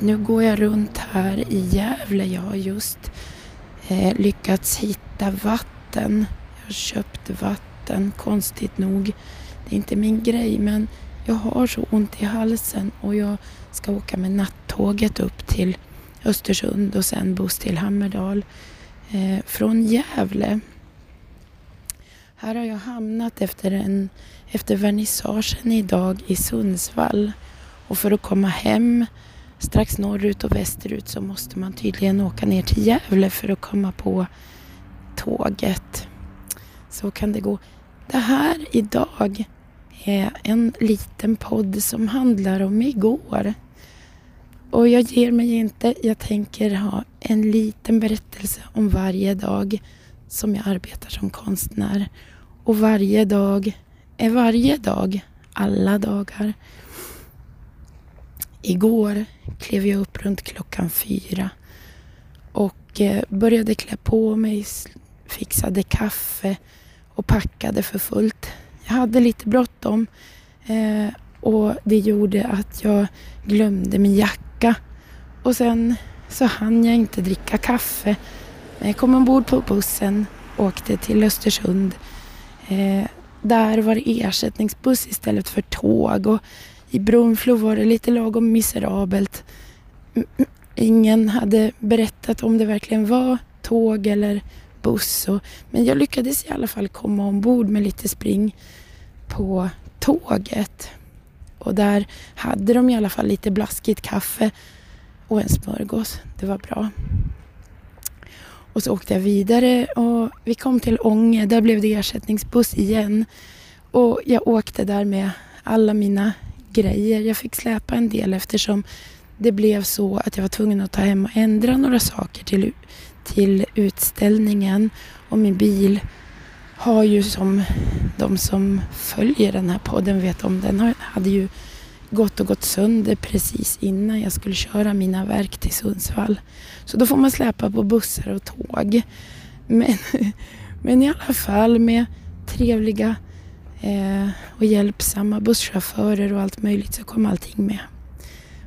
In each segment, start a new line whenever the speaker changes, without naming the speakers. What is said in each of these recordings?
nu går jag runt här i Gävle. Jag har just eh, lyckats hitta vatten. Jag har köpt vatten, konstigt nog. Det är inte min grej men jag har så ont i halsen och jag ska åka med nattåget upp till Östersund och sen buss till Hammerdal eh, från Gävle. Här har jag hamnat efter, en, efter vernissagen idag i Sundsvall och för att komma hem strax norrut och västerut så måste man tydligen åka ner till Gävle för att komma på tåget. Så kan det gå. Det här idag är en liten podd som handlar om igår. Och jag ger mig inte. Jag tänker ha en liten berättelse om varje dag som jag arbetar som konstnär. Och varje dag är varje dag, alla dagar. Igår klev jag upp runt klockan fyra och eh, började klä på mig, fixade kaffe och packade för fullt. Jag hade lite bråttom eh, och det gjorde att jag glömde min jacka och sen så hann jag inte dricka kaffe. Jag kom ombord på bussen och åkte till Östersund. Eh, där var det ersättningsbuss istället för tåg och i Brunflo var det lite lagom miserabelt. Ingen hade berättat om det verkligen var tåg eller buss. Och, men jag lyckades i alla fall komma ombord med lite spring på tåget. Och där hade de i alla fall lite blaskigt kaffe och en smörgås. Det var bra. Och så åkte jag vidare och vi kom till Ånge. Där blev det ersättningsbuss igen. Och jag åkte där med alla mina grejer. Jag fick släpa en del eftersom det blev så att jag var tvungen att ta hem och ändra några saker till, till utställningen. Och min bil har ju som de som följer den här podden vet om, den hade ju gått och gått sönder precis innan jag skulle köra mina verk till Sundsvall. Så då får man släpa på bussar och tåg. Men, men i alla fall med trevliga eh, och hjälpsamma busschaufförer och allt möjligt så kom allting med.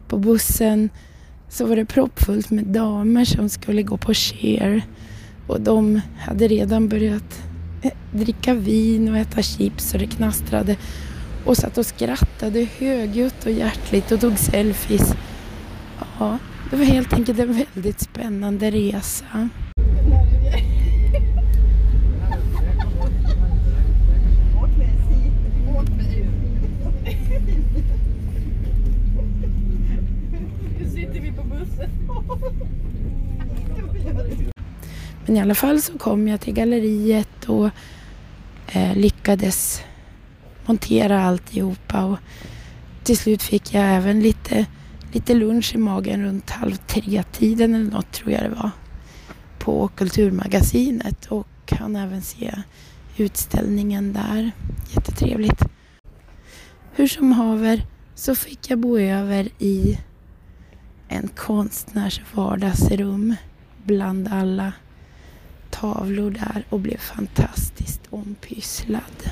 På bussen så var det proppfullt med damer som skulle gå på Cher och de hade redan börjat eh, dricka vin och äta chips och det knastrade och satt och skrattade högljutt och hjärtligt och tog selfies. Ja, det var helt enkelt en väldigt spännande resa. Men i alla fall så kom jag till galleriet och eh, lyckades montera alltihopa och till slut fick jag även lite, lite lunch i magen runt halv tre-tiden eller något tror jag det var på Kulturmagasinet och kan även se utställningen där. Jättetrevligt. Hur som haver så fick jag bo över i en konstnärs vardagsrum bland alla tavlor där och blev fantastiskt ompysslad.